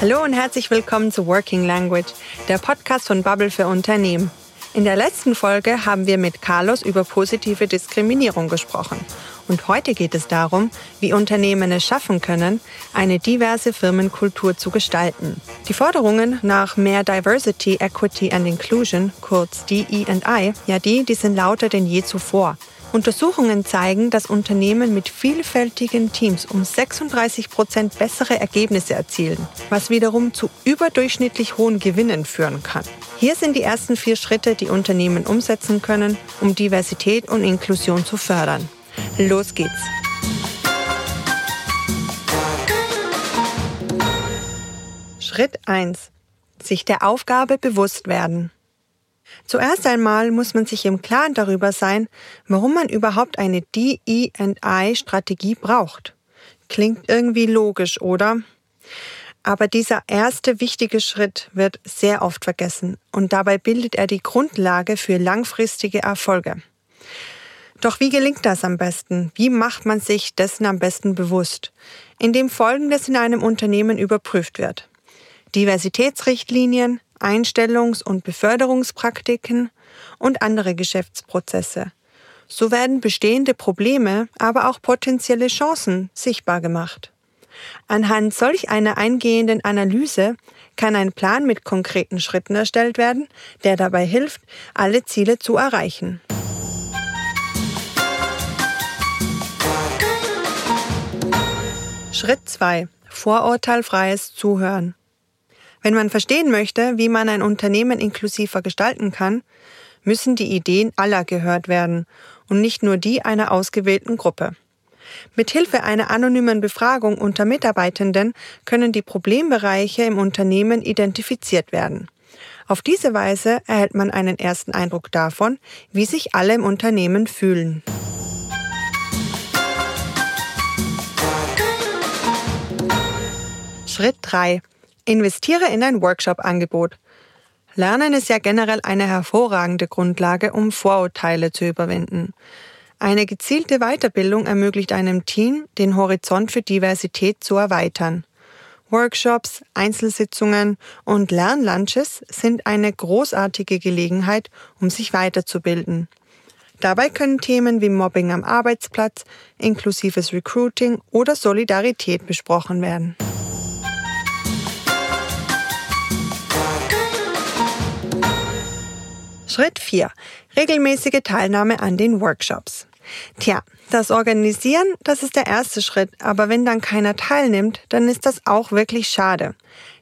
Hallo und herzlich willkommen zu Working Language, der Podcast von Bubble für Unternehmen. In der letzten Folge haben wir mit Carlos über positive Diskriminierung gesprochen. Und heute geht es darum, wie Unternehmen es schaffen können, eine diverse Firmenkultur zu gestalten. Die Forderungen nach mehr Diversity, Equity and Inclusion, kurz DE&I, ja die, die sind lauter denn je zuvor. Untersuchungen zeigen, dass Unternehmen mit vielfältigen Teams um 36 Prozent bessere Ergebnisse erzielen, was wiederum zu überdurchschnittlich hohen Gewinnen führen kann. Hier sind die ersten vier Schritte, die Unternehmen umsetzen können, um Diversität und Inklusion zu fördern. Los geht's! Schritt 1. Sich der Aufgabe bewusst werden. Zuerst einmal muss man sich im Klaren darüber sein, warum man überhaupt eine DE&I-Strategie braucht. Klingt irgendwie logisch, oder? Aber dieser erste wichtige Schritt wird sehr oft vergessen und dabei bildet er die Grundlage für langfristige Erfolge. Doch wie gelingt das am besten? Wie macht man sich dessen am besten bewusst? Indem Folgendes in einem Unternehmen überprüft wird. Diversitätsrichtlinien, Einstellungs- und Beförderungspraktiken und andere Geschäftsprozesse. So werden bestehende Probleme, aber auch potenzielle Chancen sichtbar gemacht. Anhand solch einer eingehenden Analyse kann ein Plan mit konkreten Schritten erstellt werden, der dabei hilft, alle Ziele zu erreichen. Schritt 2. Vorurteilfreies Zuhören. Wenn man verstehen möchte, wie man ein Unternehmen inklusiver gestalten kann, müssen die Ideen aller gehört werden und nicht nur die einer ausgewählten Gruppe. Mithilfe einer anonymen Befragung unter Mitarbeitenden können die Problembereiche im Unternehmen identifiziert werden. Auf diese Weise erhält man einen ersten Eindruck davon, wie sich alle im Unternehmen fühlen. Schritt 3. Investiere in ein Workshop-Angebot. Lernen ist ja generell eine hervorragende Grundlage, um Vorurteile zu überwinden. Eine gezielte Weiterbildung ermöglicht einem Team, den Horizont für Diversität zu erweitern. Workshops, Einzelsitzungen und Lernlunches sind eine großartige Gelegenheit, um sich weiterzubilden. Dabei können Themen wie Mobbing am Arbeitsplatz, inklusives Recruiting oder Solidarität besprochen werden. Schritt 4. Regelmäßige Teilnahme an den Workshops. Tja, das Organisieren, das ist der erste Schritt, aber wenn dann keiner teilnimmt, dann ist das auch wirklich schade.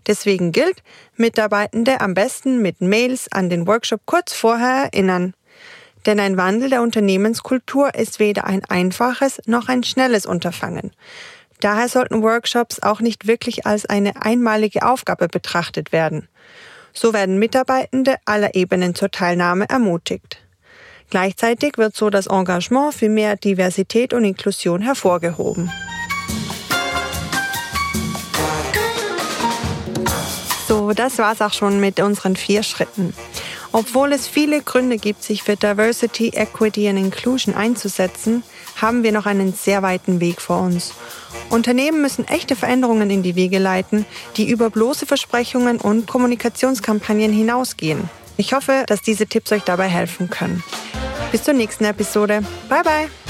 Deswegen gilt, Mitarbeitende am besten mit Mails an den Workshop kurz vorher erinnern. Denn ein Wandel der Unternehmenskultur ist weder ein einfaches noch ein schnelles Unterfangen. Daher sollten Workshops auch nicht wirklich als eine einmalige Aufgabe betrachtet werden. So werden Mitarbeitende aller Ebenen zur Teilnahme ermutigt. Gleichzeitig wird so das Engagement für mehr Diversität und Inklusion hervorgehoben. So, das war's auch schon mit unseren vier Schritten. Obwohl es viele Gründe gibt, sich für Diversity, Equity and Inclusion einzusetzen, haben wir noch einen sehr weiten Weg vor uns. Unternehmen müssen echte Veränderungen in die Wege leiten, die über bloße Versprechungen und Kommunikationskampagnen hinausgehen. Ich hoffe, dass diese Tipps euch dabei helfen können. Bis zur nächsten Episode. Bye bye!